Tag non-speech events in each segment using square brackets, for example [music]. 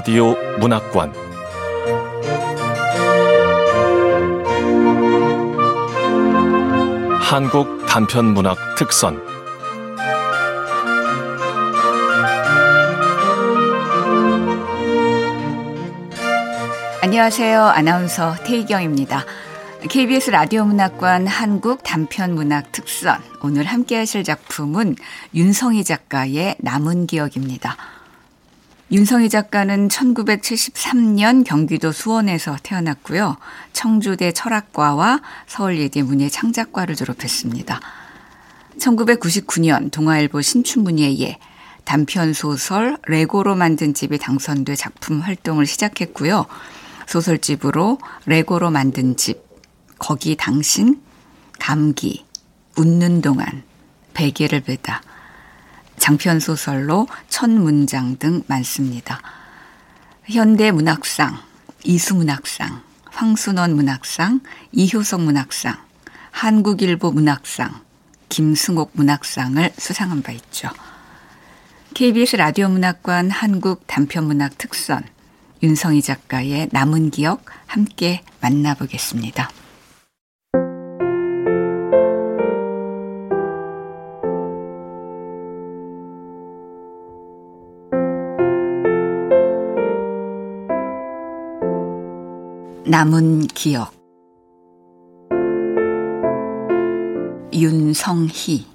라디오 문학관 한국 단편 문학 특선 안녕하세요. 아나운서 태희경입니다. KBS 라디오 문학관 한국 단편 문학 특선. 오늘 함께 하실 작품은 윤성희 작가의 남은 기억입니다. 윤성희 작가는 1973년 경기도 수원에서 태어났고요. 청주대 철학과와 서울예대 문예창작과를 졸업했습니다. 1999년 동아일보 신춘문예에 단편 소설 레고로 만든 집이 당선돼 작품 활동을 시작했고요. 소설집으로 레고로 만든 집, 거기 당신, 감기, 웃는 동안, 베개를 베다, 장편 소설로 첫 문장 등 많습니다. 현대 문학상, 이수문학상, 황순원 문학상, 이효석 문학상, 한국일보 문학상, 김승옥 문학상을 수상한 바 있죠. KBS 라디오 문학관 한국 단편문학 특선 윤성희 작가의 남은 기억 함께 만나보겠습니다. 남은 기억 윤성희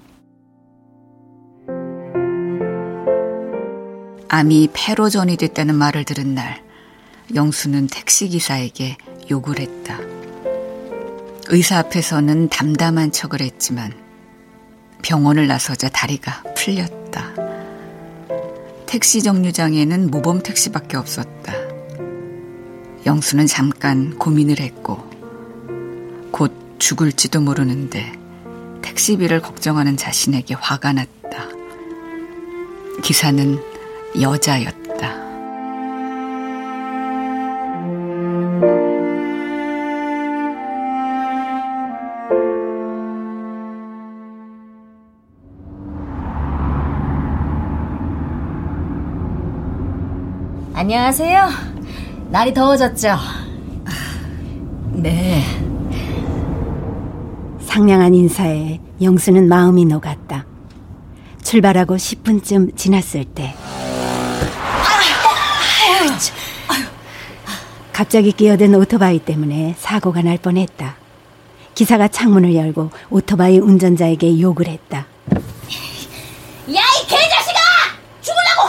암이 폐로전이 됐다는 말을 들은 날 영수는 택시기사에게 욕을 했다. 의사 앞에서는 담담한 척을 했지만 병원을 나서자 다리가 풀렸다. 택시 정류장에는 모범 택시밖에 없었다. 영수는 잠깐 고민을 했고 곧 죽을지도 모르는데 택시비를 걱정하는 자신에게 화가 났다. 기사는 여자였다. 안녕하세요. 날이 더워졌죠? 네. 상냥한 인사에 영수는 마음이 녹았다. 출발하고 10분쯤 지났을 때 갑자기 끼어든 오토바이 때문에 사고가 날 뻔했다. 기사가 창문을 열고 오토바이 운전자에게 욕을 했다. 야, 이 개자식아! 죽으려고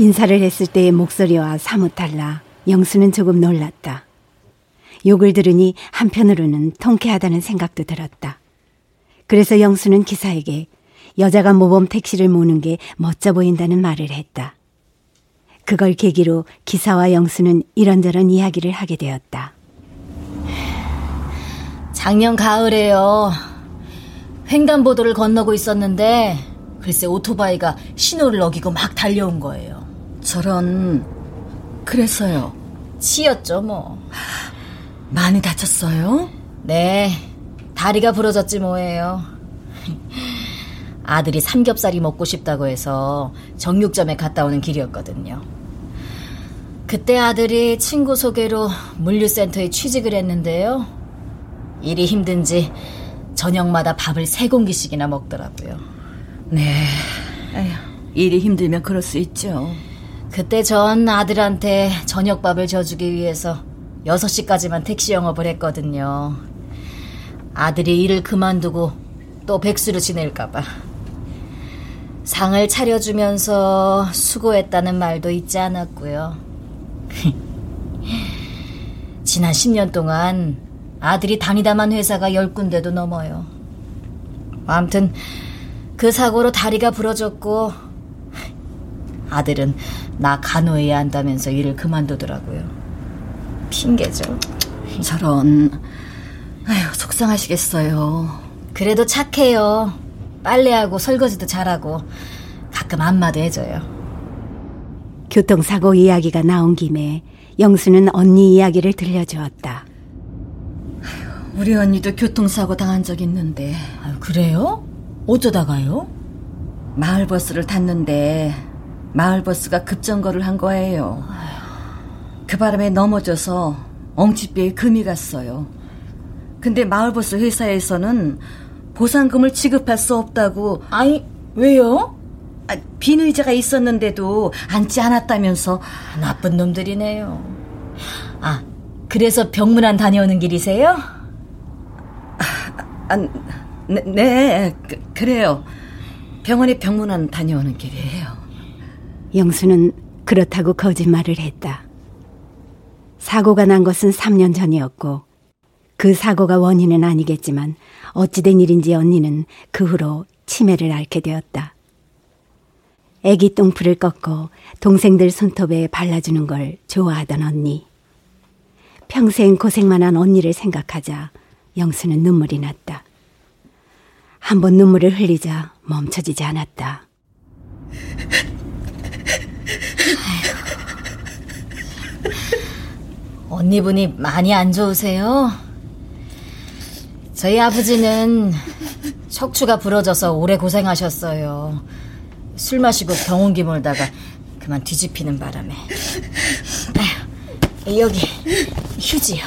인사를 했을 때의 목소리와 사뭇 달라 영수는 조금 놀랐다. 욕을 들으니 한편으로는 통쾌하다는 생각도 들었다. 그래서 영수는 기사에게 여자가 모범 택시를 모는 게 멋져 보인다는 말을 했다. 그걸 계기로 기사와 영수는 이런저런 이야기를 하게 되었다. 작년 가을에요. 횡단보도를 건너고 있었는데 글쎄 오토바이가 신호를 어기고 막 달려온 거예요. 저런 그래서요. 치였죠 뭐. 많이 다쳤어요? 네. 다리가 부러졌지 뭐예요. 아들이 삼겹살이 먹고 싶다고 해서 정육점에 갔다 오는 길이었거든요. 그때 아들이 친구 소개로 물류센터에 취직을 했는데요. 일이 힘든지 저녁마다 밥을 세 공기씩이나 먹더라고요. 네. 에휴, 일이 힘들면 그럴 수 있죠. 그때 전 아들한테 저녁밥을 져주기 위해서 6시까지만 택시 영업을 했거든요. 아들이 일을 그만두고 또 백수로 지낼까봐. 상을 차려주면서 수고했다는 말도 잊지 않았고요. [laughs] 지난 10년 동안 아들이 다니다만 회사가 10군데도 넘어요. 아무튼 그 사고로 다리가 부러졌고 아들은 나 간호해야 한다면서 일을 그만두더라고요. 핑계죠. 저런, 아휴, 속상하시겠어요. 그래도 착해요. 빨래하고 설거지도 잘하고 가끔 안마도 해줘요. 교통사고 이야기가 나온 김에 영수는 언니 이야기를 들려주었다. 우리 언니도 교통사고 당한 적 있는데. 아유, 그래요? 어쩌다가요? 마을버스를 탔는데 마을버스가 급정거를 한 거예요. 그 바람에 넘어져서 엉치뼈에 금이 갔어요. 근데 마을버스 회사에서는 보상금을 지급할 수 없다고 아니, 왜요? 아, 빈 의자가 있었는데도 앉지 않았다면서 나쁜 놈들이네요. 아, 그래서 병문안 다녀오는 길이세요? 아, 네, 네 그, 래요 병원에 병문안 다녀오는 길이에요. 영수는 그렇다고 거짓말을 했다. 사고가 난 것은 3년 전이었고 그 사고가 원인은 아니겠지만 어찌된 일인지 언니는 그 후로 치매를 앓게 되었다. 애기 똥풀을 꺾어 동생들 손톱에 발라주는 걸 좋아하던 언니. 평생 고생만 한 언니를 생각하자 영수는 눈물이 났다. 한번 눈물을 흘리자 멈춰지지 않았다. 언니분이 많이 안 좋으세요? 저희 아버지는 척추가 부러져서 오래 고생하셨어요. 술 마시고 병원 기 몰다가 그만 뒤집히는 바람에. 아휴, 여기 휴지요.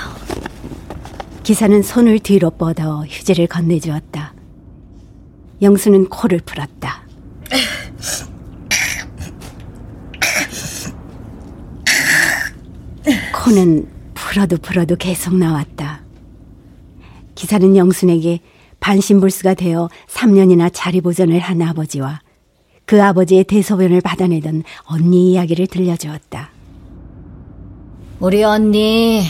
기사는 손을 뒤로 뻗어 휴지를 건네주었다. 영수는 코를 풀었다. 코는 풀어도 풀어도 계속 나왔다. 기사는 영순에게 반신불수가 되어 3년이나 자리보전을 한 아버지와 그 아버지의 대소변을 받아내던 언니 이야기를 들려주었다. 우리 언니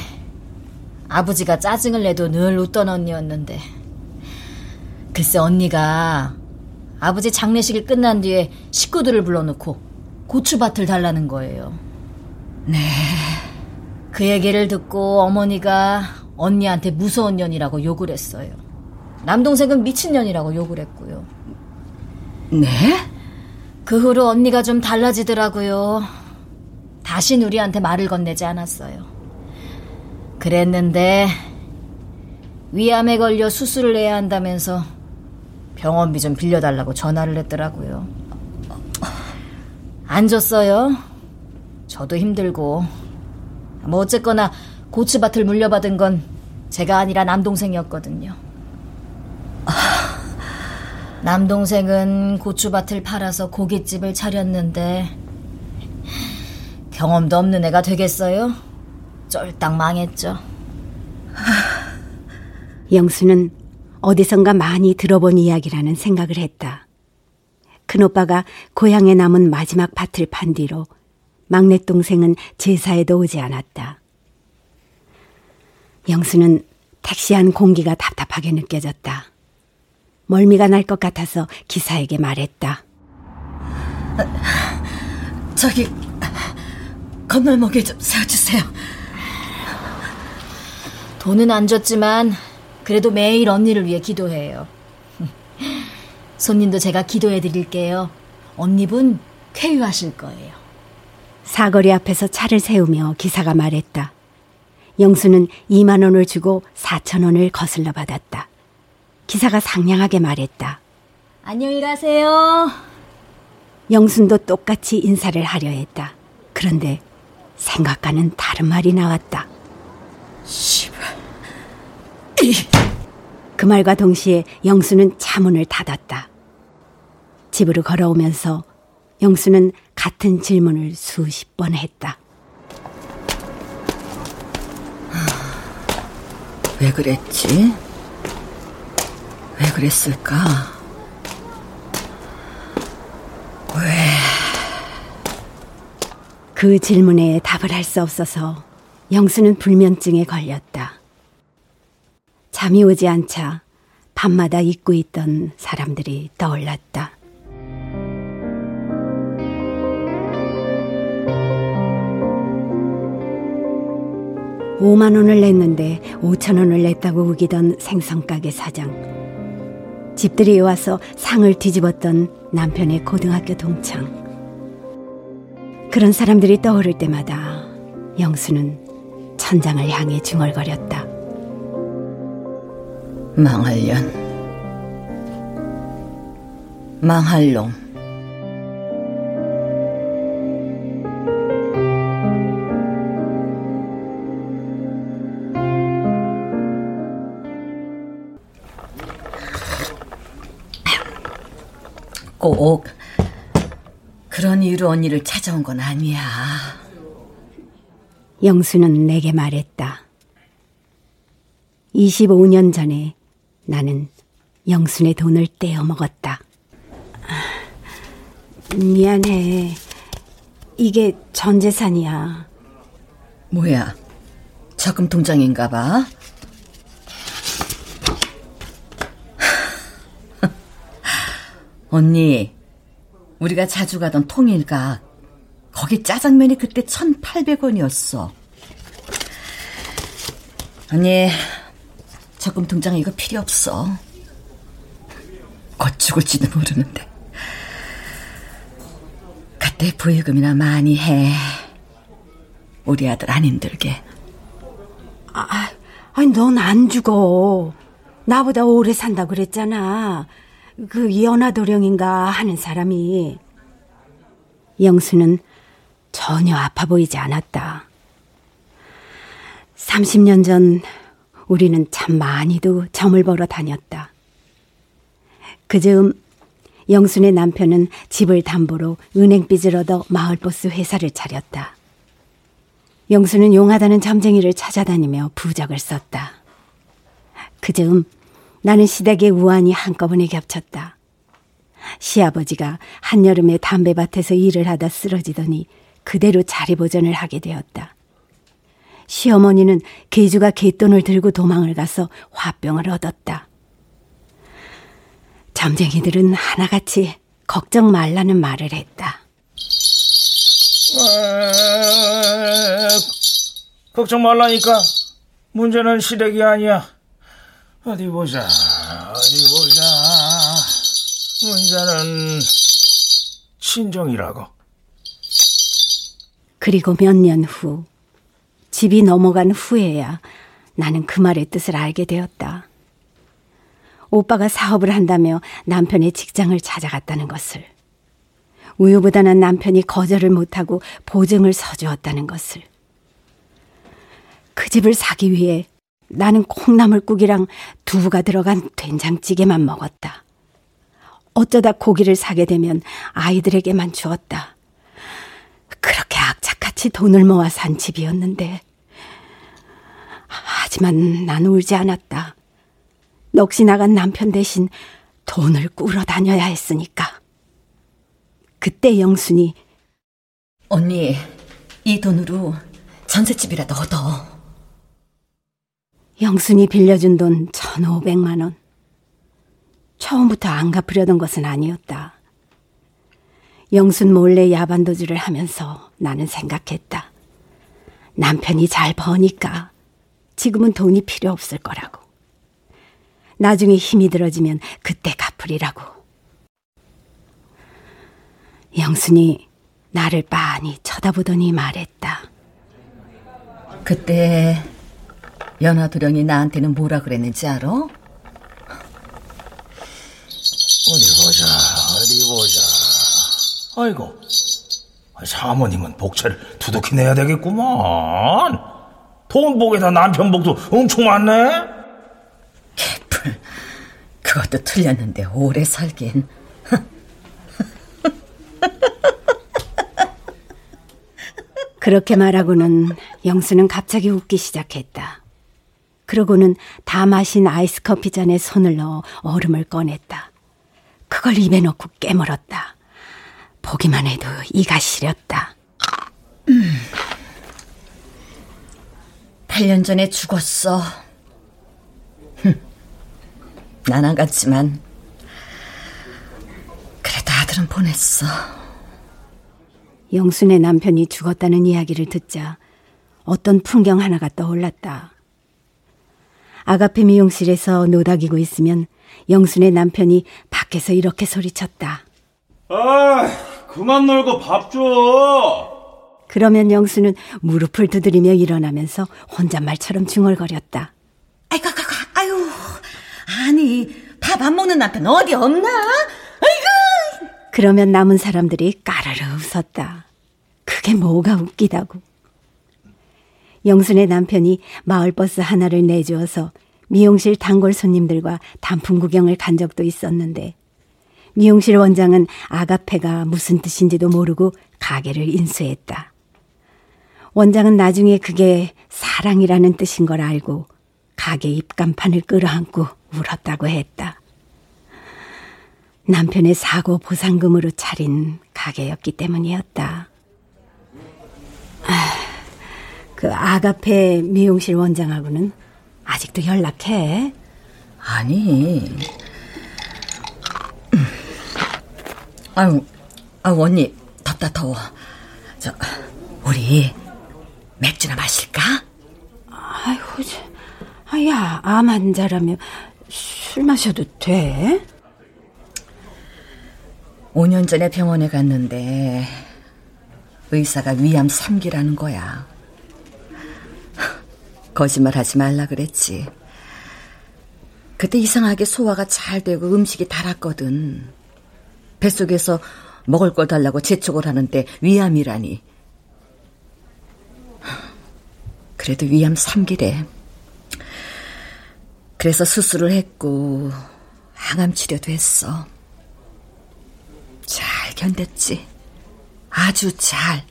아버지가 짜증을 내도 늘 웃던 언니였는데 글쎄 언니가 아버지 장례식이 끝난 뒤에 식구들을 불러놓고 고추밭을 달라는 거예요. 네. 그 얘기를 듣고 어머니가 언니한테 무서운 년이라고 욕을 했어요. 남동생은 미친년이라고 욕을 했고요. 네? 그 후로 언니가 좀 달라지더라고요. 다시 우리한테 말을 건네지 않았어요. 그랬는데 위암에 걸려 수술을 해야 한다면서 병원비 좀 빌려달라고 전화를 했더라고요. 안 줬어요. 저도 힘들고 뭐 어쨌거나 고추밭을 물려받은 건 제가 아니라 남동생이었거든요. 남동생은 고추밭을 팔아서 고깃집을 차렸는데 경험도 없는 애가 되겠어요? 쫄딱 망했죠. 영수는 어디선가 많이 들어본 이야기라는 생각을 했다. 큰오빠가 고향에 남은 마지막 밭을 판 뒤로 막내 동생은 제사에도 오지 않았다. 영수는 택시 안 공기가 답답하게 느껴졌다. 멀미가 날 것 같아서 기사에게 말했다. 저기 건널목에 좀 세워주세요. 돈은 안 줬지만 그래도 매일 언니를 위해 기도해요. 손님도 제가 기도해 드릴게요. 언니분 쾌유하실 거예요. 사거리 앞에서 차를 세우며 기사가 말했다. 영수는 2만 원을 주고 4천 원을 거슬러 받았다. 기사가 상냥하게 말했다. 안녕히 가세요. 영순도 똑같이 인사를 하려 했다. 그런데 생각과는 다른 말이 나왔다. 씨발. 그 말과 동시에 영수는 차문을 닫았다. 집으로 걸어오면서 영수는 같은 질문을 수십 번 했다. 왜 그랬지? 왜 그랬을까? 왜? 그 질문에 답을 할 수 없어서 영수는 불면증에 걸렸다. 잠이 오지 않자 밤마다 잊고 있던 사람들이 떠올랐다. 5만 원을 냈는데 5천 원을 냈다고 우기던 생선가게 사장. 집들이 와서 상을 뒤집었던 남편의 고등학교 동창. 그런 사람들이 떠오를 때마다 영수는 천장을 향해 중얼거렸다. 망할 년. 망할 놈. 꼭 그런 이유로 언니를 찾아온 건 아니야. 영수는 내게 말했다. 25년 전에 나는 영순의 돈을 떼어 먹었다. 미안해. 이게 전 재산이야. 뭐야? 적금 통장인가 봐. 언니, 우리가 자주 가던 통일각, 거기 짜장면이 그때 1,800원이었어. 언니, 적금 통장 이거 필요 없어. 곧 죽을지도 모르는데. 그때 부의금이나 많이 해. 우리 아들 안 힘들게. 아, 아니, 넌 안 죽어. 나보다 오래 산다 그랬잖아. 그 연화도령인가 하는 사람이. 영수는 전혀 아파 보이지 않았다. 30년 전 우리는 참 많이도 점을 벌어 다녔다. 그 즈음 영순의 남편은 집을 담보로 은행빚을 얻어 마을버스 회사를 차렸다. 영수는 용하다는 점쟁이를 찾아다니며 부적을 썼다. 그 즈음 나는 시댁의 우환이 한꺼번에 겹쳤다. 시아버지가 한여름에 담배밭에서 일을 하다 쓰러지더니 그대로 자리보전을 하게 되었다. 시어머니는 계주가 개돈을 들고 도망을 가서 화병을 얻었다. 점쟁이들은 하나같이 걱정 말라는 말을 했다. 에, 걱정 말라니까 문제는 시댁이 아니야. 어디 보자, 어디 보자. 문제는 친정이라고. 그리고 몇 년 후, 집이 넘어간 후에야 나는 그 말의 뜻을 알게 되었다. 오빠가 사업을 한다며 남편의 직장을 찾아갔다는 것을. 우유보다는 남편이 거절을 못하고 보증을 서주었다는 것을. 그 집을 사기 위해 나는 콩나물국이랑 두부가 들어간 된장찌개만 먹었다. 어쩌다 고기를 사게 되면 아이들에게만 주었다. 그렇게 악착같이 돈을 모아 산 집이었는데. 하지만 난 울지 않았다. 넋이 나간 남편 대신 돈을 꾸러 다녀야 했으니까. 그때 영순이 언니, 이 돈으로 전셋집이라도 얻어. 영순이 빌려준 돈 1,500만 원. 처음부터 안 갚으려던 것은 아니었다. 영순 몰래 야반도주를 하면서 나는 생각했다. 남편이 잘 버니까 지금은 돈이 필요 없을 거라고. 나중에 힘이 들어지면 그때 갚으리라고. 영순이 나를 빤히 쳐다보더니 말했다. 그때 연화도령이 나한테는 뭐라 그랬는지 알아? 어디 보자, 어디 보자. 아이고, 사모님은 복채를 두둑히 내야 되겠구만. 돈 복에다 남편 복도 엄청 많네? 개풀, 그것도 틀렸는데 오래 살긴. 그렇게 말하고는 영수는 갑자기 웃기 시작했다. 그러고는 다 마신 아이스 커피 잔에 손을 넣어 얼음을 꺼냈다. 그걸 입에 넣고 깨물었다. 보기만 해도 이가 시렸다. 음. 8년 전에 죽었어. 난 안 갔지만 그래도 아들은 보냈어. 영순의 남편이 죽었다는 이야기를 듣자 어떤 풍경 하나가 떠올랐다. 아가페 미용실에서 노닥이고 있으면 영순의 남편이 밖에서 이렇게 소리쳤다. 아, 그만 놀고 밥 줘. 그러면 영수는 무릎을 두드리며 일어나면서 혼잣말처럼 중얼거렸다. 아이고, 아이고, 아유, 아니 밥 안 먹는 남편 어디 없나? 아이고. 그러면 남은 사람들이 까르르 웃었다. 그게 뭐가 웃기다고. 영순의 남편이 마을버스 하나를 내주어서 미용실 단골 손님들과 단풍 구경을 간 적도 있었는데 미용실 원장은 아가페가 무슨 뜻인지도 모르고 가게를 인수했다. 원장은 나중에 그게 사랑이라는 뜻인 걸 알고 가게 입간판을 끌어안고 울었다고 했다. 남편의 사고 보상금으로 차린 가게였기 때문이었다. 아, 그 아가페 미용실 원장하고는 아직도 연락해? 아니. 아유, 아유, 언니, 덥다, 더워. 저, 우리, 맥주나 마실까? 아이고, 아야, 암 환자라면 술 마셔도 돼? 5년 전에 병원에 갔는데, 의사가 위암 3기라는 거야. 거짓말 하지 말라 그랬지. 그때 이상하게 소화가 잘 되고 음식이 달았거든. 뱃속에서 먹을 걸 달라고 재촉을 하는데 위암이라니. 그래도 위암 3기래. 그래서 수술을 했고 항암 치료도 했어. 잘 견뎠지. 아주 잘.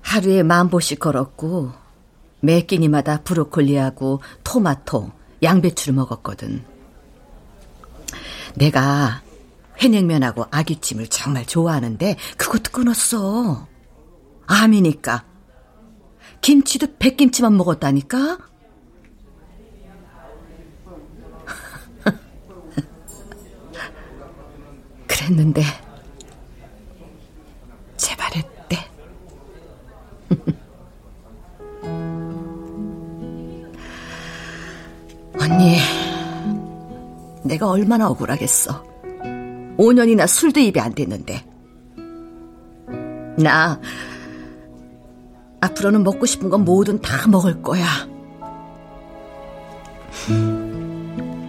하루에 만 보씩 걸었고 매 끼니마다 브로콜리하고 토마토, 양배추를 먹었거든. 내가 회냉면하고 아귀찜을 정말 좋아하는데 그것도 끊었어. 암이니까. 김치도 백김치만 먹었다니까? [laughs] 그랬는데 언니, 내가 얼마나 억울하겠어. 5년이나 술도 입에 안 됐는데. 나, 앞으로는 먹고 싶은 건 뭐든 다 먹을 거야.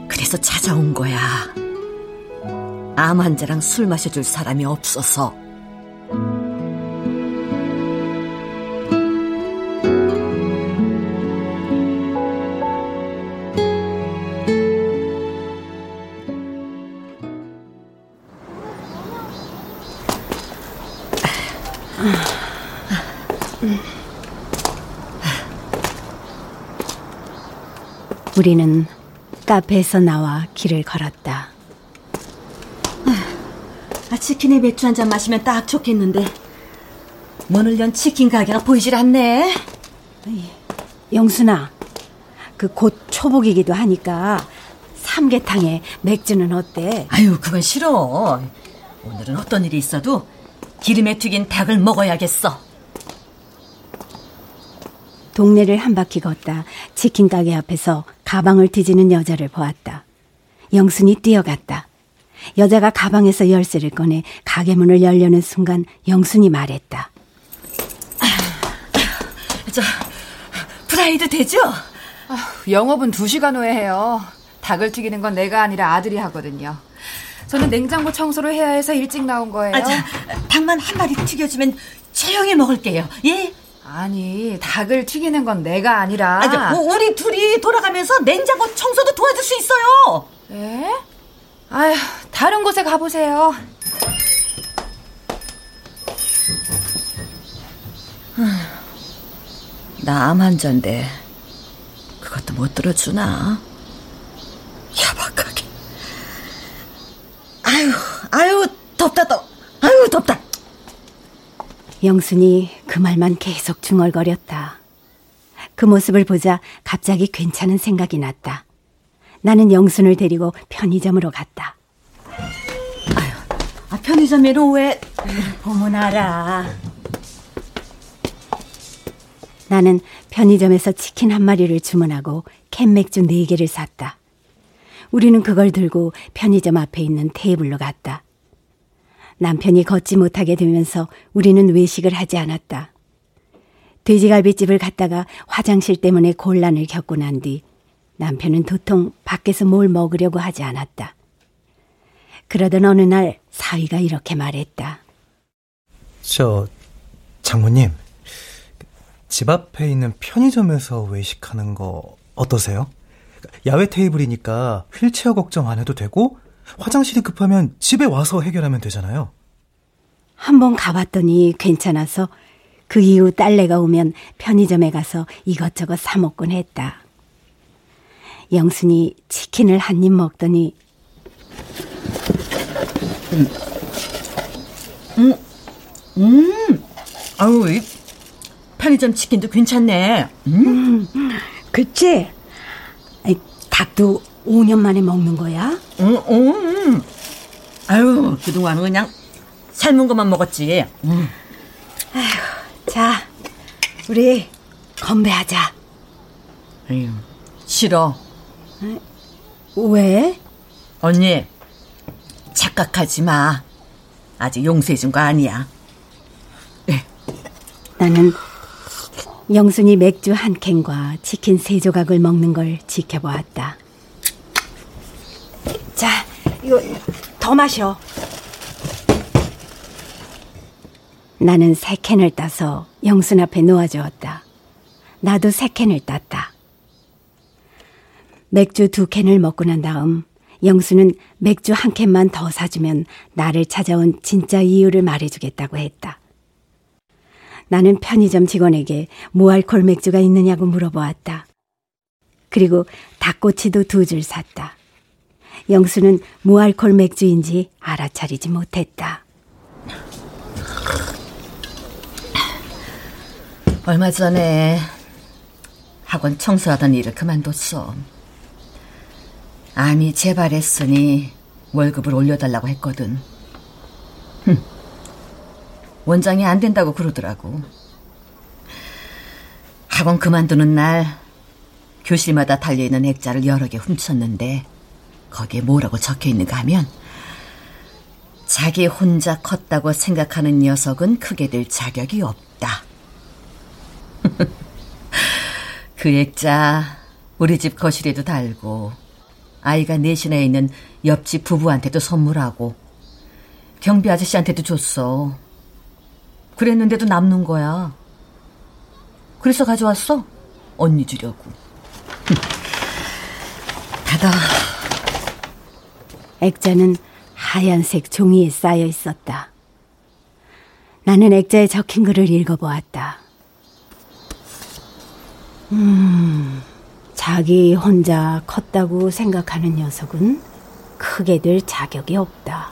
그래서 찾아온 거야. 암 환자랑 술 마셔줄 사람이 없어서. 우리는 카페에서 나와 길을 걸었다. 아, 치킨에 맥주 한 잔 마시면 딱 좋겠는데. 문을 연 치킨 가게가 보이질 않네. 영순아, 그 곧 초복이기도 하니까 삼계탕에 맥주는 어때? 아유, 그건 싫어. 오늘은 어떤 일이 있어도 기름에 튀긴 닭을 먹어야겠어. 동네를 한 바퀴 걷다 치킨 가게 앞에서 가방을 뒤지는 여자를 보았다. 영순이 뛰어갔다. 여자가 가방에서 열쇠를 꺼내 가게 문을 열려는 순간 영순이 말했다. 저, 프라이드 되죠? 영업은 2시간 후에 해요. 닭을 튀기는 건 내가 아니라 아들이 하거든요. 저는 냉장고 청소를 해야 해서 일찍 나온 거예요. 아, 자, 닭만 한 마리 튀겨주면 조용히 먹을게요. 예? 아니, 닭을 튀기는 건 내가 아니라. 아, 저, 우리 둘이 돌아가면서 냉장고 청소도 도와줄 수 있어요. 에? 아휴, 다른 곳에 가보세요. 나 암 환자인데 그것도 못 들어주나? 야박하게. 아유, 아유, 덥다, 덥. 아유, 덥다. 영순이 그 말만 계속 중얼거렸다. 그 모습을 보자 갑자기 괜찮은 생각이 났다. 나는 영순을 데리고 편의점으로 갔다. 아, 편의점에는 왜 알아. 나는 편의점에서 치킨 한 마리를 주문하고 캔 맥주 네 개를 샀다. 우리는 그걸 들고 편의점 앞에 있는 테이블로 갔다. 남편이 걷지 못하게 되면서 우리는 외식을 하지 않았다. 돼지갈비집을 갔다가 화장실 때문에 곤란을 겪고 난 뒤 남편은 도통 밖에서 뭘 먹으려고 하지 않았다. 그러던 어느 날 사위가 이렇게 말했다. 저 장모님 집 앞에 있는 편의점에서 외식하는 거 어떠세요? 야외 테이블이니까 휠체어 걱정 안 해도 되고 화장실이 급하면 집에 와서 해결하면 되잖아요. 한번 가봤더니 괜찮아서 그 이후 딸내가 오면 편의점에 가서 이것저것 사 먹곤 했다. 영순이 치킨을 한 입 먹더니 음, 음, 아유, 이 편의점 치킨도 괜찮네. 음, 그치? 아이, 닭도 5년 만에 먹는 거야? 음, 음. 아유, 그동안은 그냥 삶은 것만 먹었지. 음. 아휴, 자, 우리 건배하자. 에휴, 싫어. 왜? 언니, 착각하지 마. 아직 용서해준 거 아니야. 나는 영순이 맥주 한 캔과 치킨 세 조각을 먹는 걸 지켜보았다. 자, 이거 더 마셔. 나는 세 캔을 따서 영순 앞에 놓아주었다. 나도 세 캔을 땄다. 맥주 두 캔을 먹고 난 다음 영수는 맥주 한 캔만 더 사주면 나를 찾아온 진짜 이유를 말해주겠다고 했다. 나는 편의점 직원에게 무알콜 맥주가 있느냐고 물어보았다. 그리고 닭꼬치도 두 줄 샀다. 영수는 무알콜 맥주인지 알아차리지 못했다. 얼마 전에 학원 청소하던 일을 그만뒀어. 암이 재발했으니 월급을 올려달라고 했거든. 흠. 원장이 안 된다고 그러더라고. 학원 그만두는 날 교실마다 달려있는 액자를 여러 개 훔쳤는데 거기에 뭐라고 적혀 있는가 하면 자기 혼자 컸다고 생각하는 녀석은 크게 될 자격이 없다. [laughs] 그 액자 우리 집 거실에도 달고 아이가 넷이나 있는 옆집 부부한테도 선물하고 경비 아저씨한테도 줬어. 그랬는데도 남는 거야. 그래서 가져왔어. 언니 주려고. [laughs] 닫아. 액자는 하얀색 종이에 쌓여 있었다. 나는 액자에 적힌 글을 읽어보았다. 음, 자기 혼자 컸다고 생각하는 녀석은 크게 될 자격이 없다.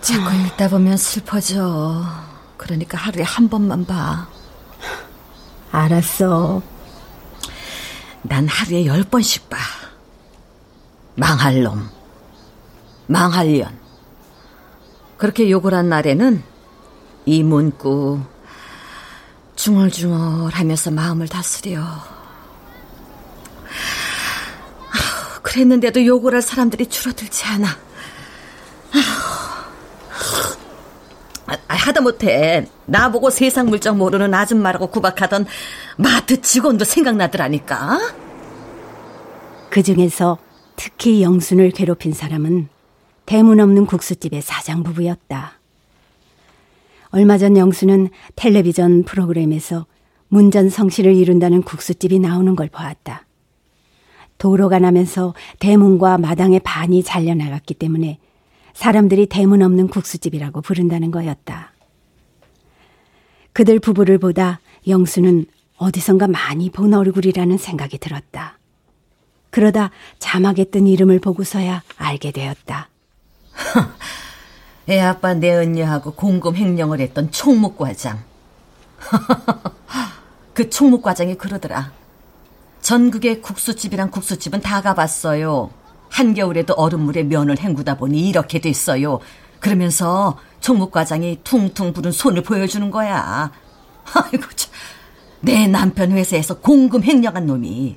자꾸 읽다 보면 슬퍼져. 그러니까 하루에 한 번만 봐. 알았어. 난 하루에 열 번씩 봐. 망할 놈. 망할 년. 그렇게 욕을 한 날에는 이 문구 중얼중얼 하면서 마음을 다스려. 그랬는데도 욕을 할 사람들이 줄어들지 않아. 아, 하다못해 나보고 세상 물정 모르는 아줌마라고 구박하던 마트 직원도 생각나더라니까. 그 중에서 특히 영순을 괴롭힌 사람은 대문 없는 국수집의 사장 부부였다. 얼마 전 영수는 텔레비전 프로그램에서 문전 성시를 이룬다는 국수집이 나오는 걸 보았다. 도로가 나면서 대문과 마당의 반이 잘려나갔기 때문에 사람들이 대문 없는 국수집이라고 부른다는 거였다. 그들 부부를 보다 영수는 어디선가 많이 본 얼굴이라는 생각이 들었다. 그러다 자막에 뜬 이름을 보고서야 알게 되었다. [laughs] 애 아빠 내 언니하고 공금 횡령을 했던 총무과장. [laughs] 그 총무과장이 그러더라. 전국의 국수집이랑 국수집은 다 가봤어요. 한겨울에도 얼음물에 면을 헹구다 보니 이렇게 됐어요. 그러면서 총무과장이 퉁퉁 부른 손을 보여주는 거야. [laughs] 아이고, 참. 내 남편 회사에서 공금 횡령한 놈이.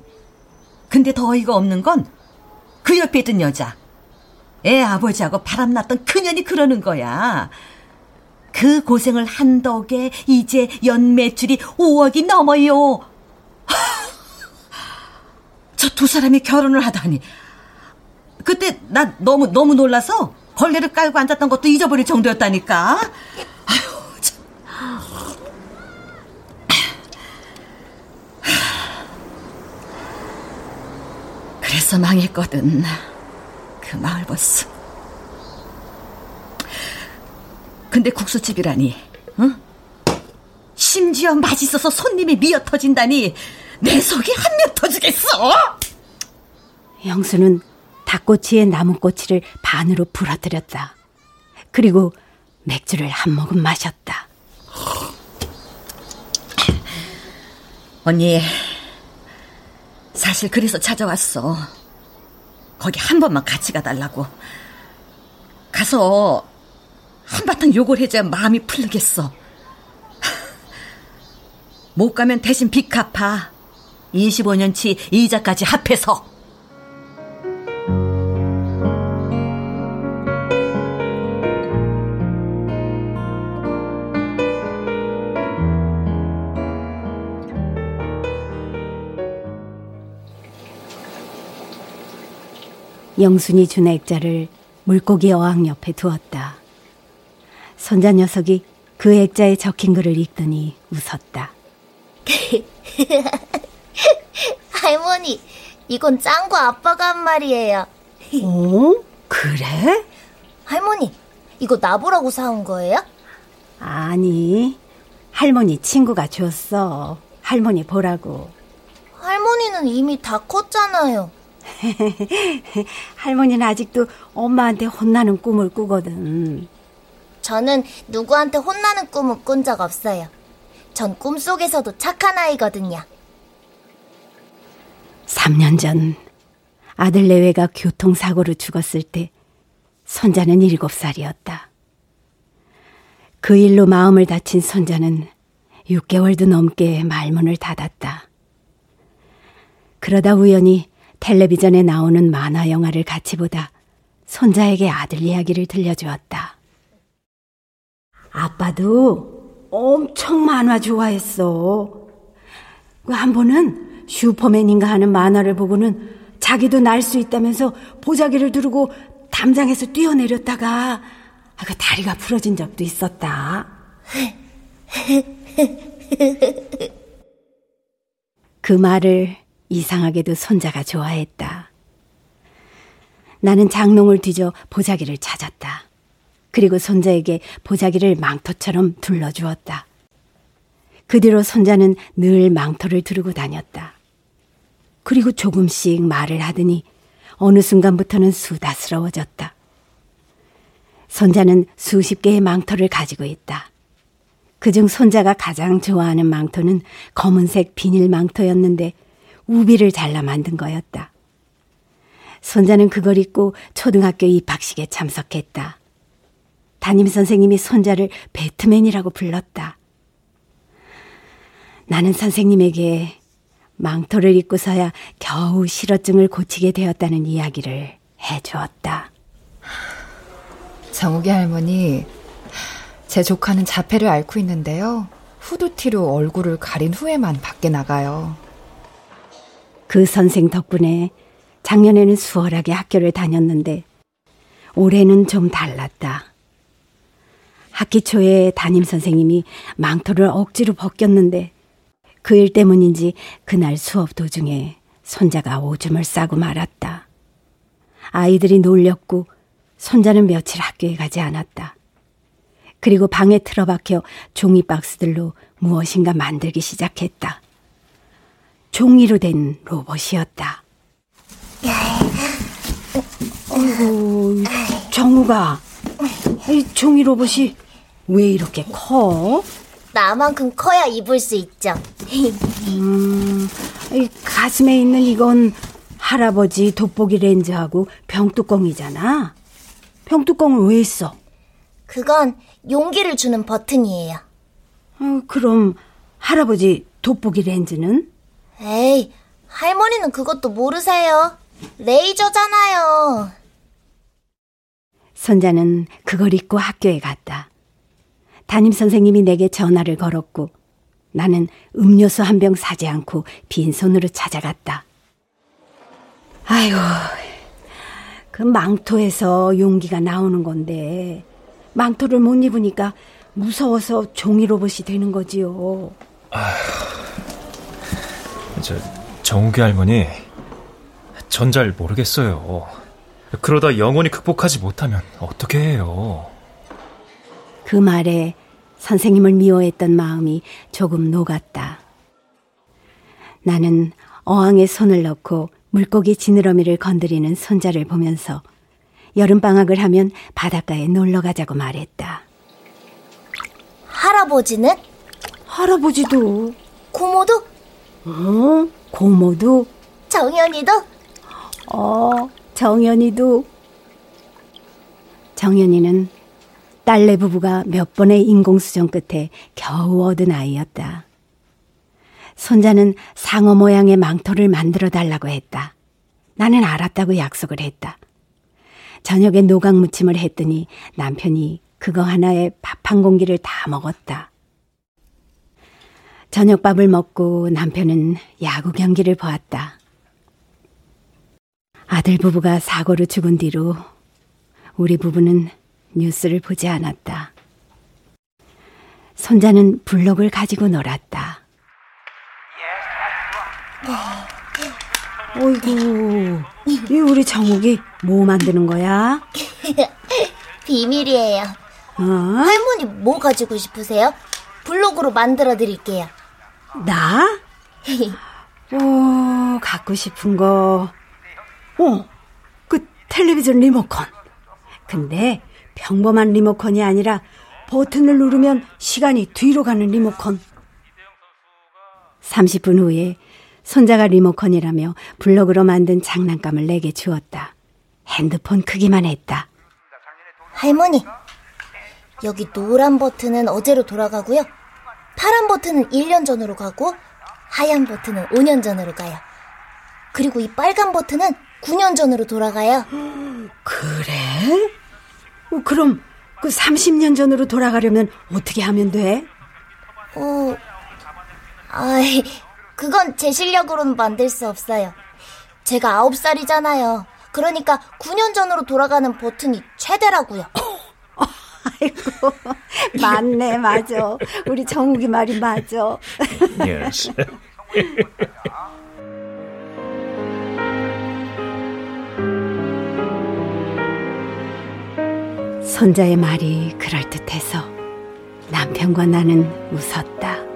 근데 더 어이가 없는 건 그 옆에 있던 여자. 애 아버지하고 바람났던 그년이 그러는 거야. 그 고생을 한 덕에 이제 연 매출이 5억이 넘어요. [laughs] 저 두 사람이 결혼을 하다니. 그때 나 너무 너무 놀라서 걸레를 깔고 앉았던 것도 잊어버릴 정도였다니까. 아유, 참. 그래서 망했거든. 아유, 마을 버스. 근데 국수집이라니, 응? 심지어 맛있어서 손님이 미어 터진다니, 내 속이 한며 터지겠어! 영수는 닭꼬치에 나무꼬치를 반으로 부러뜨렸다. 그리고 맥주를 한 모금 마셨다. 언니, 사실 그래서 찾아왔어. 거기 한 번만 같이 가달라고. 가서 한바탕 욕을 해줘야 마음이 풀리겠어. [laughs] 못 가면 대신 빚 갚아. 25년치 이자까지 합해서. 영순이 준 액자를 물고기 어항 옆에 두었다. 손자 녀석이 그 액자에 적힌 글을 읽더니 웃었다. [laughs] 할머니, 이건 짱구 아빠가 한 말이에요. 어? 그래? 할머니, 이거 나보라고 사온 거예요? 아니, 할머니 친구가 줬어. 할머니 보라고. 할머니는 이미 다 컸잖아요. [laughs] 할머니는 아직도 엄마한테 혼나는 꿈을 꾸거든. 저는 누구한테 혼나는 꿈을 꾼 적 없어요. 전 꿈속에서도 착한 아이거든요. 3년 전 아들 내외가 교통사고로 죽었을 때 손자는 7살이었다. 그 일로 마음을 다친 손자는 6개월도 넘게 말문을 닫았다. 그러다 우연히 텔레비전에 나오는 만화 영화를 같이 보다 손자에게 아들 이야기를 들려주었다. 아빠도 엄청 만화 좋아했어. 그한 번은 슈퍼맨인가 하는 만화를 보고는 자기도 날 수 있다면서 보자기를 두르고 담장에서 뛰어내렸다가 그 다리가 부러진 적도 있었다. 그 말을 이상하게도 손자가 좋아했다. 나는 장롱을 뒤져 보자기를 찾았다. 그리고 손자에게 보자기를 망토처럼 둘러주었다. 그 뒤로 손자는 늘 망토를 두르고 다녔다. 그리고 조금씩 말을 하더니 어느 순간부터는 수다스러워졌다. 손자는 수십 개의 망토를 가지고 있다. 그중 손자가 가장 좋아하는 망토는 검은색 비닐 망토였는데 우비를 잘라 만든 거였다. 손자는 그걸 입고 초등학교 입학식에 참석했다. 담임 선생님이 손자를 배트맨이라고 불렀다. 나는 선생님에게 망토를 입고서야 겨우 실어증을 고치게 되었다는 이야기를 해 주었다. 정욱이 할머니, 제 조카는 자폐를 앓고 있는데요. 후드티로 얼굴을 가린 후에만 밖에 나가요. 그 선생 덕분에 작년에는 수월하게 학교를 다녔는데 올해는 좀 달랐다. 학기 초에 담임 선생님이 망토를 억지로 벗겼는데 그 일 때문인지 그날 수업 도중에 손자가 오줌을 싸고 말았다. 아이들이 놀렸고 손자는 며칠 학교에 가지 않았다. 그리고 방에 틀어박혀 종이 박스들로 무엇인가 만들기 시작했다. 종이로 된 로봇이었다. 어이구, 정우가, 이 종이 로봇이 왜 이렇게 커? 나만큼 커야 입을 수 있죠. 음, 이 가슴에 있는 이건 할아버지 돋보기 렌즈하고 병뚜껑이잖아. 병뚜껑을 왜 있어? 그건 용기를 주는 버튼이에요. 어, 그럼 할아버지 돋보기 렌즈는? 에이, 할머니는 그것도 모르세요. 레이저잖아요. 손자는 그걸 입고 학교에 갔다. 담임 선생님이 내게 전화를 걸었고 나는 음료수 한 병 사지 않고 빈손으로 찾아갔다. 아이고, 그 망토에서 용기가 나오는 건데 망토를 못 입으니까 무서워서 종이 로봇이 되는 거지요. 저 정욱이 할머니 전 잘 모르겠어요. 그러다 영원히 극복하지 못하면 어떻게 해요? 그 말에 선생님을 미워했던 마음이 조금 녹았다. 나는 어항에 손을 넣고 물고기 지느러미를 건드리는 손자를 보면서 여름방학을 하면 바닷가에 놀러 가자고 말했다. 할아버지는? 할아버지도. 고모도? 어, 고모도. 정연이도? 어, 정연이도. 정연이는 딸내 부부가 몇 번의 인공수정 끝에 겨우 얻은 아이였다. 손자는 상어 모양의 망토를 만들어 달라고 했다. 나는 알았다고 약속을 했다. 저녁에 노각 무침을 했더니 남편이 그거 하나에 밥 한 공기를 다 먹었다. 저녁밥을 먹고 남편은 야구 경기를 보았다. 아들 부부가 사고로 죽은 뒤로 우리 부부는 뉴스를 보지 않았다. 손자는 블록을 가지고 놀았다. 어이구, 이 우리 정욱이 뭐 만드는 거야? [laughs] 비밀이에요. 어? 할머니 뭐 가지고 싶으세요? 블록으로 만들어 드릴게요. 나? 오, [laughs] 갖고 싶은 거. 어, 그 텔레비전 리모컨. 근데 평범한 리모컨이 아니라 버튼을 누르면 시간이 뒤로 가는 리모컨. 30분 후에 손자가 리모컨이라며 블럭으로 만든 장난감을 내게 주었다. 핸드폰 크기만 했다. 할머니, 여기 노란 버튼은 어제로 돌아가고요. 파란 버튼은 1년 전으로 가고 하얀 버튼은 5년 전으로 가요. 그리고 이 빨간 버튼은 9년 전으로 돌아가요. 그래? 어, 그럼 그 30년 전으로 돌아가려면 어떻게 하면 돼? 어, 아이, 그건 제 실력으로는 만들 수 없어요. 제가 9살이잖아요. 그러니까 9년 전으로 돌아가는 버튼이 최대라고요. [laughs] 아이고, 맞네, 맞아. 우리 정욱이 말이 맞아. yes. 손자의 말이 그럴듯해서 남편과 나는 웃었다.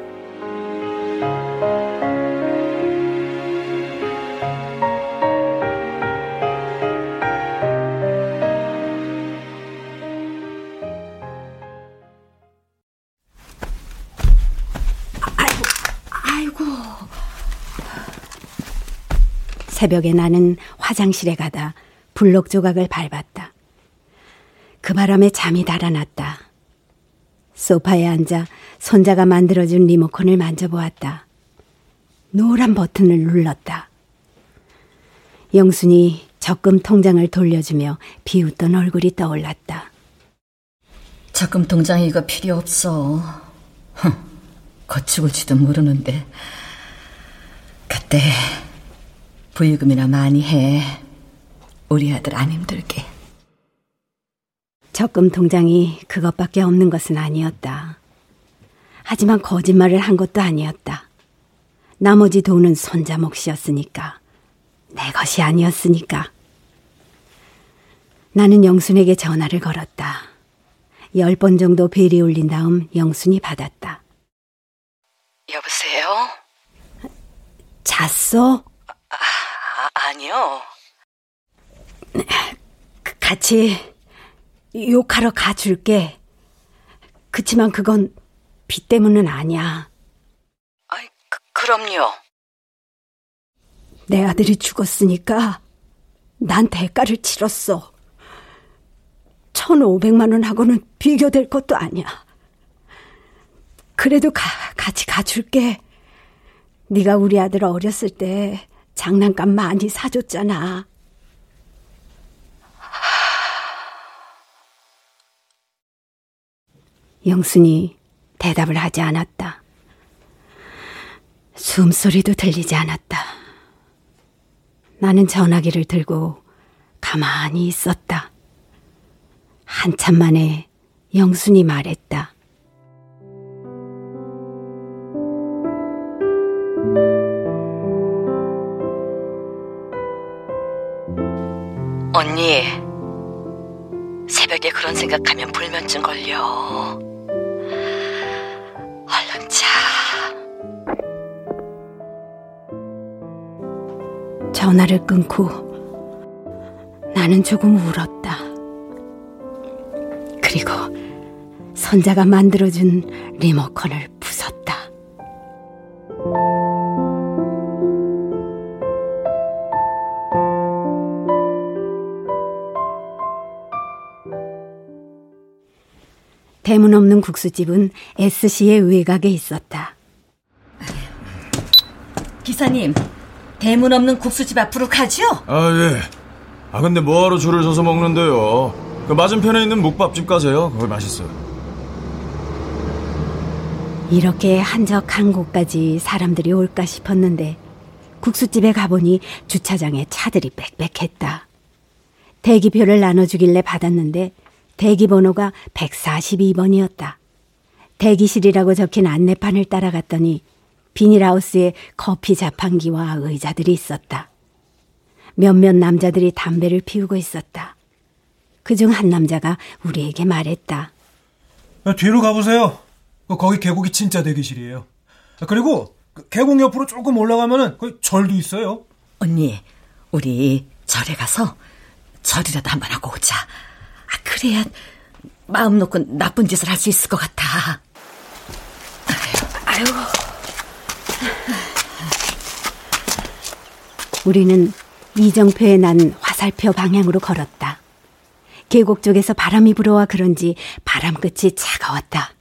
새벽에 나는 화장실에 가다 블록 조각을 밟았다. 그 바람에 잠이 달아났다. 소파에 앉아 손자가 만들어준 리모컨을 만져보았다. 노란 버튼을 눌렀다. 영순이 적금 통장을 돌려주며 비웃던 얼굴이 떠올랐다. 적금 통장 이거 필요 없어. 흥, 거치을지도 모르는데. 그때 부유금이나 많이 해. 우리 아들 안 힘들게. 적금 통장이 그것밖에 없는 것은 아니었다. 하지만 거짓말을 한 것도 아니었다. 나머지 돈은 손자 몫이었으니까. 내 것이 아니었으니까. 나는 영순에게 전화를 걸었다. 열 번 정도 벨이 울린 다음 영순이 받았다. 여보세요? 잤어? 아, 아니요. 같이 욕하러 가줄게. 그치만 그건 빚 때문은 아니야. 아이, 그, 그럼요. 내 아들이 죽었으니까 난 대가를 치렀어. 1,500만 원하고는 비교될 것도 아니야. 그래도 가, 같이 가줄게. 네가 우리 아들 어렸을 때 장난감 많이 사줬잖아. 영순이 대답을 하지 않았다. 숨소리도 들리지 않았다. 나는 전화기를 들고 가만히 있었다. 한참 만에 영순이 말했다. 언니, 새벽에 그런 생각하면 불면증 걸려. 얼른 자. 전화를 끊고 나는 조금 울었다. 그리고 선자가 만들어준 리모컨을 없는 국수집은 S시의 외곽에 있었다. 기사님, 대문 없는 국수집 앞으로 가죠? 아, 예. 아, 근데 뭐하러 줄을 서서 먹는데요? 그 맞은편에 있는 묵밥집 가세요. 거기 맛있어요. 이렇게 한적한 곳까지 사람들이 올까 싶었는데 국수집에 가보니 주차장에 차들이 빽빽했다. 대기표를 나눠주길래 받았는데 대기 번호가 142번이었다. 대기실이라고 적힌 안내판을 따라갔더니 비닐하우스에 커피 자판기와 의자들이 있었다. 몇몇 남자들이 담배를 피우고 있었다. 그 중 한 남자가 우리에게 말했다. 뒤로 가보세요. 거기 계곡이 진짜 대기실이에요. 그리고 그 계곡 옆으로 조금 올라가면은 거기 절도 있어요. 언니, 우리 절에 가서 절이라도 한번 하고 오자. 아, 그래야 마음 놓고 나쁜 짓을 할 수 있을 것 같아. 아유. 우리는 이정표에 난 화살표 방향으로 걸었다. 계곡 쪽에서 바람이 불어와 그런지 바람 끝이 차가웠다.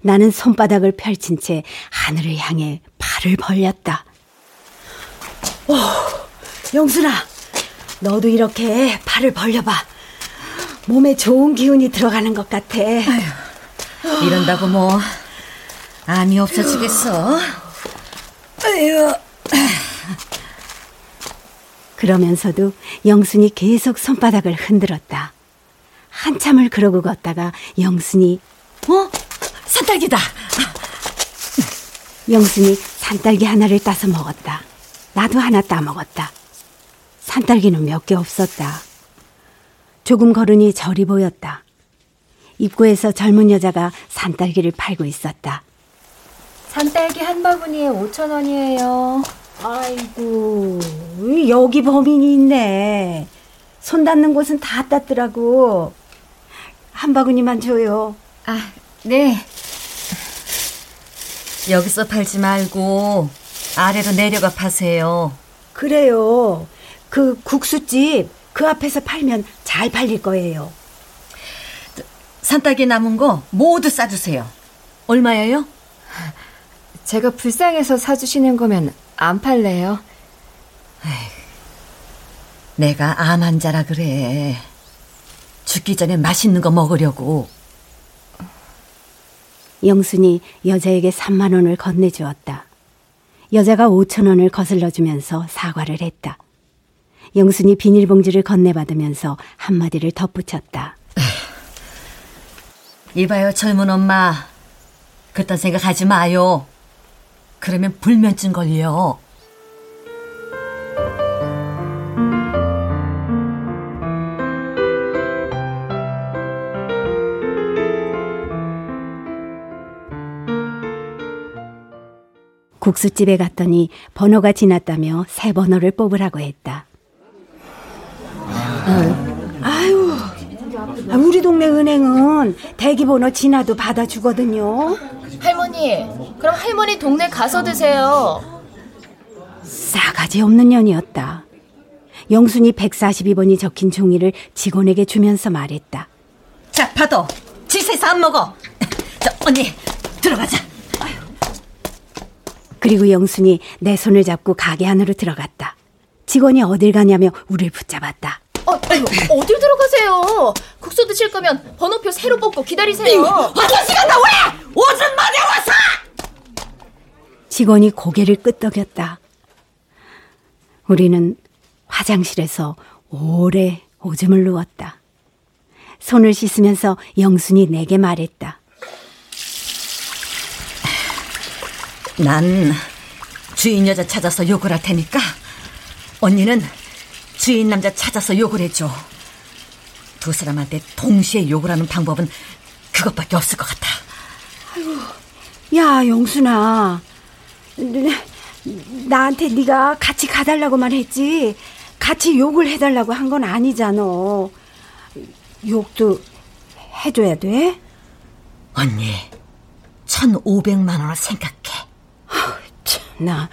나는 손바닥을 펼친 채 하늘을 향해 발을 벌렸다. 오, 영순아, 너도 이렇게 발을 벌려봐. 몸에 좋은 기운이 들어가는 것 같아. 아휴, 이런다고 뭐 암이 없어지겠어? 아유. 그러면서도 영순이 계속 손바닥을 흔들었다. 한참을 그러고 걷다가 영순이 어? 산딸기다. 영순이 산딸기 하나를 따서 먹었다. 나도 하나 따 먹었다. 산딸기는 몇 개 없었다. 조금 걸으니 절이 보였다. 입구에서 젊은 여자가 산딸기를 팔고 있었다. 산딸기 한 바구니에 5천 원이에요. 아이고, 여기 범인이 있네. 손 닿는 곳은 다 땄더라고. 한 바구니만 줘요. 아, 네. 여기서 팔지 말고 아래로 내려가 파세요. 그래요. 그 국수집 그 앞에서 팔면 잘 팔릴 거예요. 산딸기 남은 거 모두 싸주세요. 얼마예요? 제가 불쌍해서 사주시는 거면 안 팔래요. 에이, 내가 암 환자라 그래. 죽기 전에 맛있는 거 먹으려고. 영순이 여자에게 3만 원을 건네주었다. 여자가 5천 원을 거슬러 주면서 사과를 했다. 영순이 비닐봉지를 건네받으면서 한마디를 덧붙였다. 이봐요, 젊은 엄마. 그딴 생각 하지 마요. 그러면 불면증 걸려. 국수집에 갔더니 번호가 지났다며 새 번호를 뽑으라고 했다. 아유, 우리 동네 은행은 대기번호 지나도 받아주거든요. 할머니, 그럼 할머니 동네 가서 드세요. 싸가지 없는 년이었다. 영순이 142번이 적힌 종이를 직원에게 주면서 말했다. 자, 받아. 지세서 안 먹어. 저, 언니, 들어가자. 그리고 영순이 내 손을 잡고 가게 안으로 들어갔다. 직원이 어딜 가냐며 우리를 붙잡았다. 어, 어딜 들어가세요? 국수 드실 거면 번호표 새로 뽑고 기다리세요. 아저씨가 나 왜? 오줌 마려워서! 직원이 고개를 끄덕였다. 우리는 화장실에서 오래 오줌을 누웠다. 손을 씻으면서 영순이 내게 말했다. 난 주인 여자 찾아서 욕을 할 테니까 언니는 주인 남자 찾아서 욕을 해줘. 두 사람한테 동시에 욕을 하는 방법은 그것밖에 없을 것 같아. 아이고, 야 영순아, 나한테 네가 같이 가달라고만 했지 같이 욕을 해달라고 한 건 아니잖아. 욕도 해줘야 돼? 언니, 1,500만 원을 생각해. 나,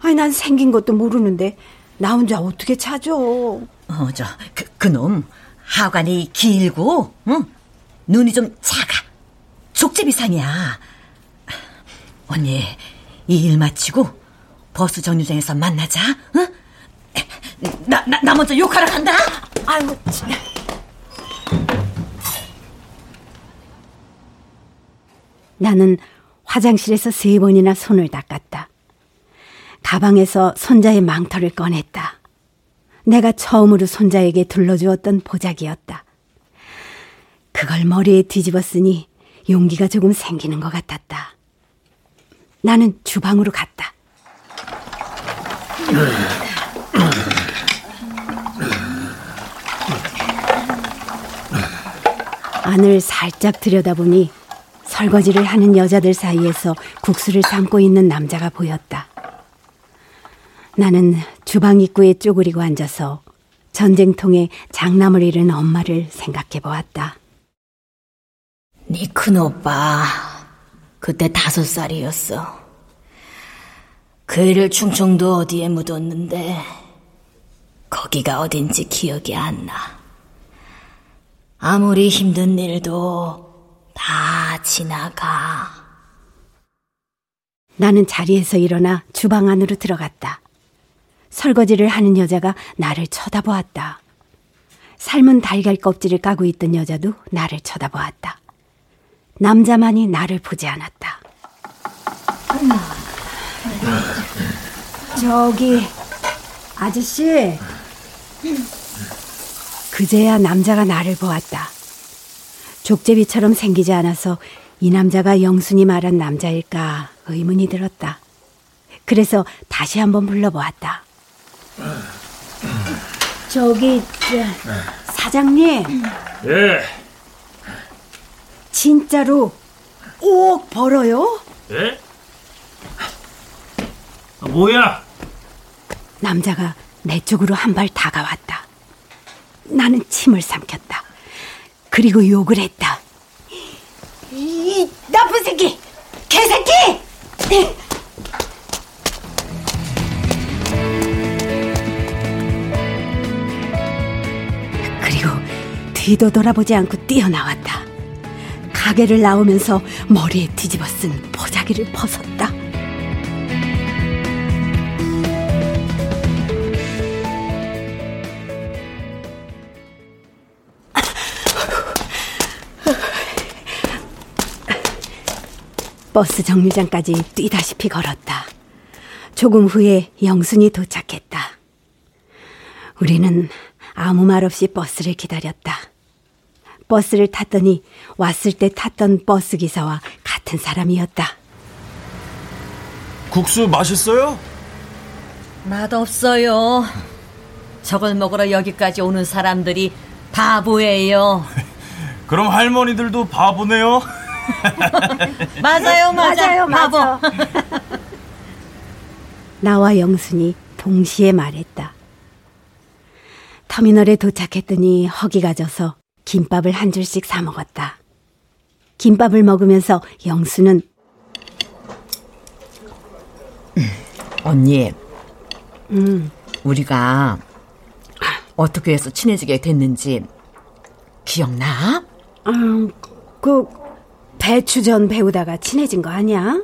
아니 난 생긴 것도 모르는데 나 혼자 어떻게 찾아? 어, 저, 그, 그놈 하관이 길고, 응? 눈이 좀 작아. 족제비상이야. 언니, 이 일 마치고 버스 정류장에서 만나자, 응? 나, 나, 나 먼저 욕하러 간다! 아이고, 참. 나는 화장실에서 세 번이나 손을 닦았다. 가방에서 손자의 망토를 꺼냈다. 내가 처음으로 손자에게 둘러주었던 보자기였다. 그걸 머리에 뒤집었으니 용기가 조금 생기는 것 같았다. 나는 주방으로 갔다. 안을 살짝 들여다보니 설거지를 하는 여자들 사이에서 국수를 삶고 있는 남자가 보였다. 나는 주방 입구에 쪼그리고 앉아서 전쟁통에 장남을 잃은 엄마를 생각해 보았다. 네 큰 오빠 그때 다섯 살이었어. 그 애를 충청도 어디에 묻었는데 거기가 어딘지 기억이 안 나. 아무리 힘든 일도 다 지나가. 나는 자리에서 일어나 주방 안으로 들어갔다. 설거지를 하는 여자가 나를 쳐다보았다. 삶은 달걀 껍질을 까고 있던 여자도 나를 쳐다보았다. 남자만이 나를 보지 않았다. 저기 아저씨 그제야 남자가 나를 보았다. 족제비처럼 생기지 않아서 이 남자가 영순이 말한 남자일까 의문이 들었다. 그래서 다시 한번 불러보았다. 저기 저, 사장님. 예. 진짜로 5억 벌어요? 예? 아, 뭐야? 남자가 내 쪽으로 한 발 다가왔다. 나는 침을 삼켰다. 그리고 욕을 했다. 이 나쁜 새끼! 뒤도 돌아보지 않고 뛰어나왔다. 가게를 나오면서 머리에 뒤집어 쓴 보자기를 벗었다. 버스 정류장까지 뛰다시피 걸었다. 조금 후에 영순이 도착했다. 우리는 아무 말 없이 버스를 기다렸다. 버스를 탔더니 왔을 때 탔던 버스 기사와 같은 사람이었다. 국수 맛있어요? 맛없어요. 저걸 먹으러 여기까지 오는 사람들이 바보예요. [laughs] 그럼 할머니들도 바보네요. [laughs] 맞아요, 맞아요, 바보. [laughs] 나와 영순이 동시에 말했다. 터미널에 도착했더니 허기가 져서 김밥을 한 줄씩 사 먹었다. 김밥을 먹으면서 영수는 언니, 음, 우리가 어떻게 해서 친해지게 됐는지 기억나? 음, 그 배추전 배우다가 친해진 거 아니야?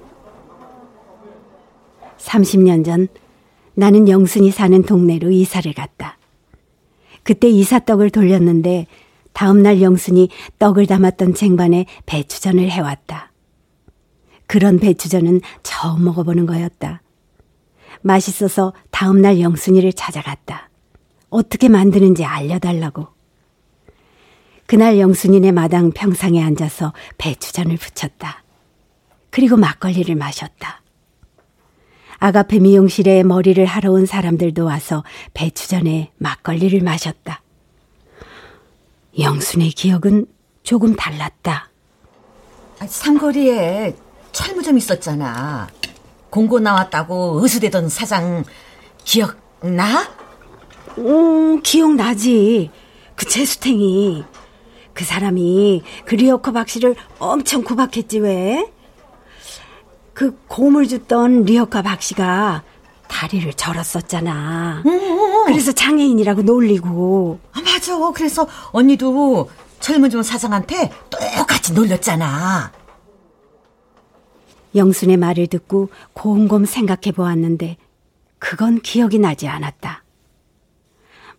30년 전 나는 영순이 사는 동네로 이사를 갔다. 그때 이사떡을 돌렸는데 다음날 영순이 떡을 담았던 쟁반에 배추전을 해왔다. 그런 배추전은 처음 먹어보는 거였다. 맛있어서 다음날 영순이를 찾아갔다. 어떻게 만드는지 알려달라고. 그날 영순이네 마당 평상에 앉아서 배추전을 부쳤다. 그리고 막걸리를 마셨다. 아가페 미용실에 머리를 하러 온 사람들도 와서 배추 전에 막걸리를 마셨다. 영순의 기억은 조금 달랐다. 삼거리에 철무점 있었잖아. 공고 나왔다고 의수되던 사장 기억나? 음, 기억나지. 그 재수탱이. 그 사람이 그 리어카 박 씨를 엄청 구박했지 왜? 그 고물 줬던 리어카 박 씨가 다리를 절었었잖아. 그래서 장애인이라고 놀리고. 아, 맞아. 그래서 언니도 철물점 사장한테 똑같이 놀렸잖아. 영순의 말을 듣고 곰곰 생각해 보았는데 그건 기억이 나지 않았다.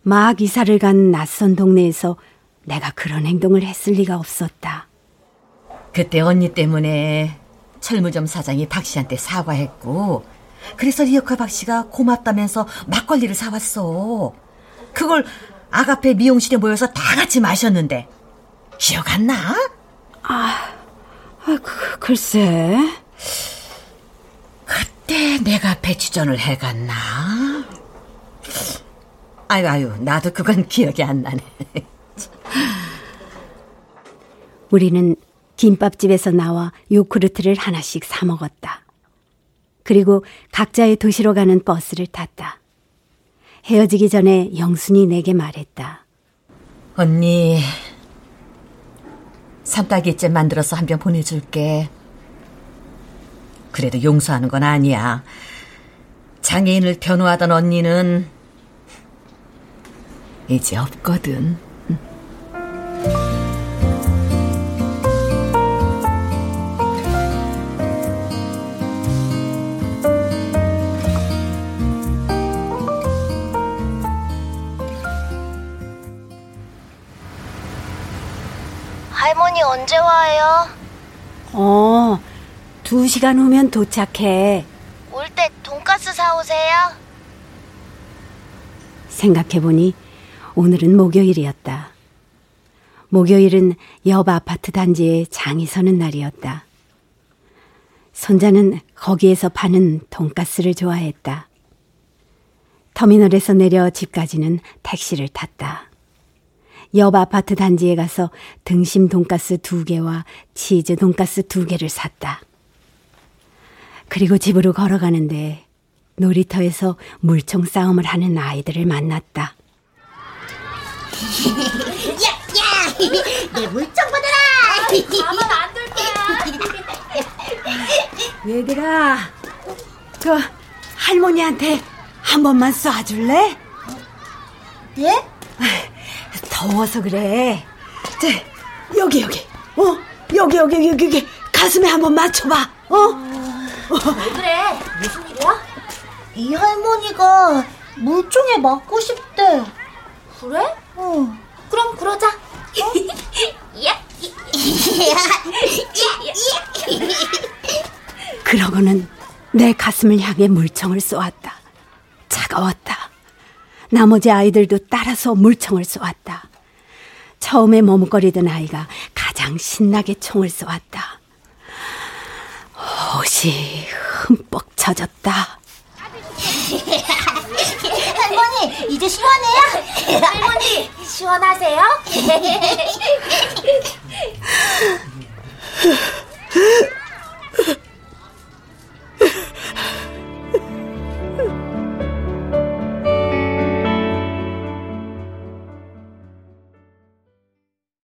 막 이사를 간 낯선 동네에서 내가 그런 행동을 했을 리가 없었다. 그때 언니 때문에 철무점 사장이 박 씨한테 사과했고 그래서 리어카 박 씨가 고맙다면서 막걸리를 사왔어. 그걸 아가페 미용실에 모여서 다 같이 마셨는데 기억 안 나? 아, 아 그, 글쎄. 그때 내가 배추전을 해갔나? 아유, 아유, 나도 그건 기억이 안 나네. 우리는 김밥집에서 나와 요크루트를 하나씩 사 먹었다. 그리고 각자의 도시로 가는 버스를 탔다. 헤어지기 전에 영순이 내게 말했다. 언니, 삼딱이째 만들어서 한 병 보내줄게. 그래도 용서하는 건 아니야. 장애인을 변호하던 언니는 이제 없거든. 언제 와요? 어, 두 시간 후면 도착해. 올 때 돈가스 사오세요. 생각해보니 오늘은 목요일이었다. 목요일은 옆 아파트 단지에 장이 서는 날이었다. 손자는 거기에서 파는 돈가스를 좋아했다. 터미널에서 내려 집까지는 택시를 탔다. 옆 아파트 단지에 가서 등심 돈가스 두 개와 치즈 돈가스 두 개를 샀다. 그리고 집으로 걸어가는데 놀이터에서 물총 싸움을 하는 아이들을 만났다. 야, 야, 내 물총 받아라. 가만 안둘 거야. 얘들아, 그 할머니한테 한 번만 쏴줄래? 예? 더워서 그래. 자, 여기 여기. 어, 여기 여기 여기 여기 가슴에 한번 맞춰봐. 어? 왜 그래? 무슨 일이야? 이 할머니가 물총에 맞고 싶대. 그래? 어. 그럼 그러자. 그러고는 내 가슴을 향해 물총을 쏘았다. 차가웠다. 나머지 아이들도 따라서 물총을 쏘았다. 처음에 머뭇거리던 아이가 가장 신나게 총을 쏘았다. 옷이 흠뻑 젖었다. 할머니, 이제 시원해요? 할머니, 시원하세요? [laughs]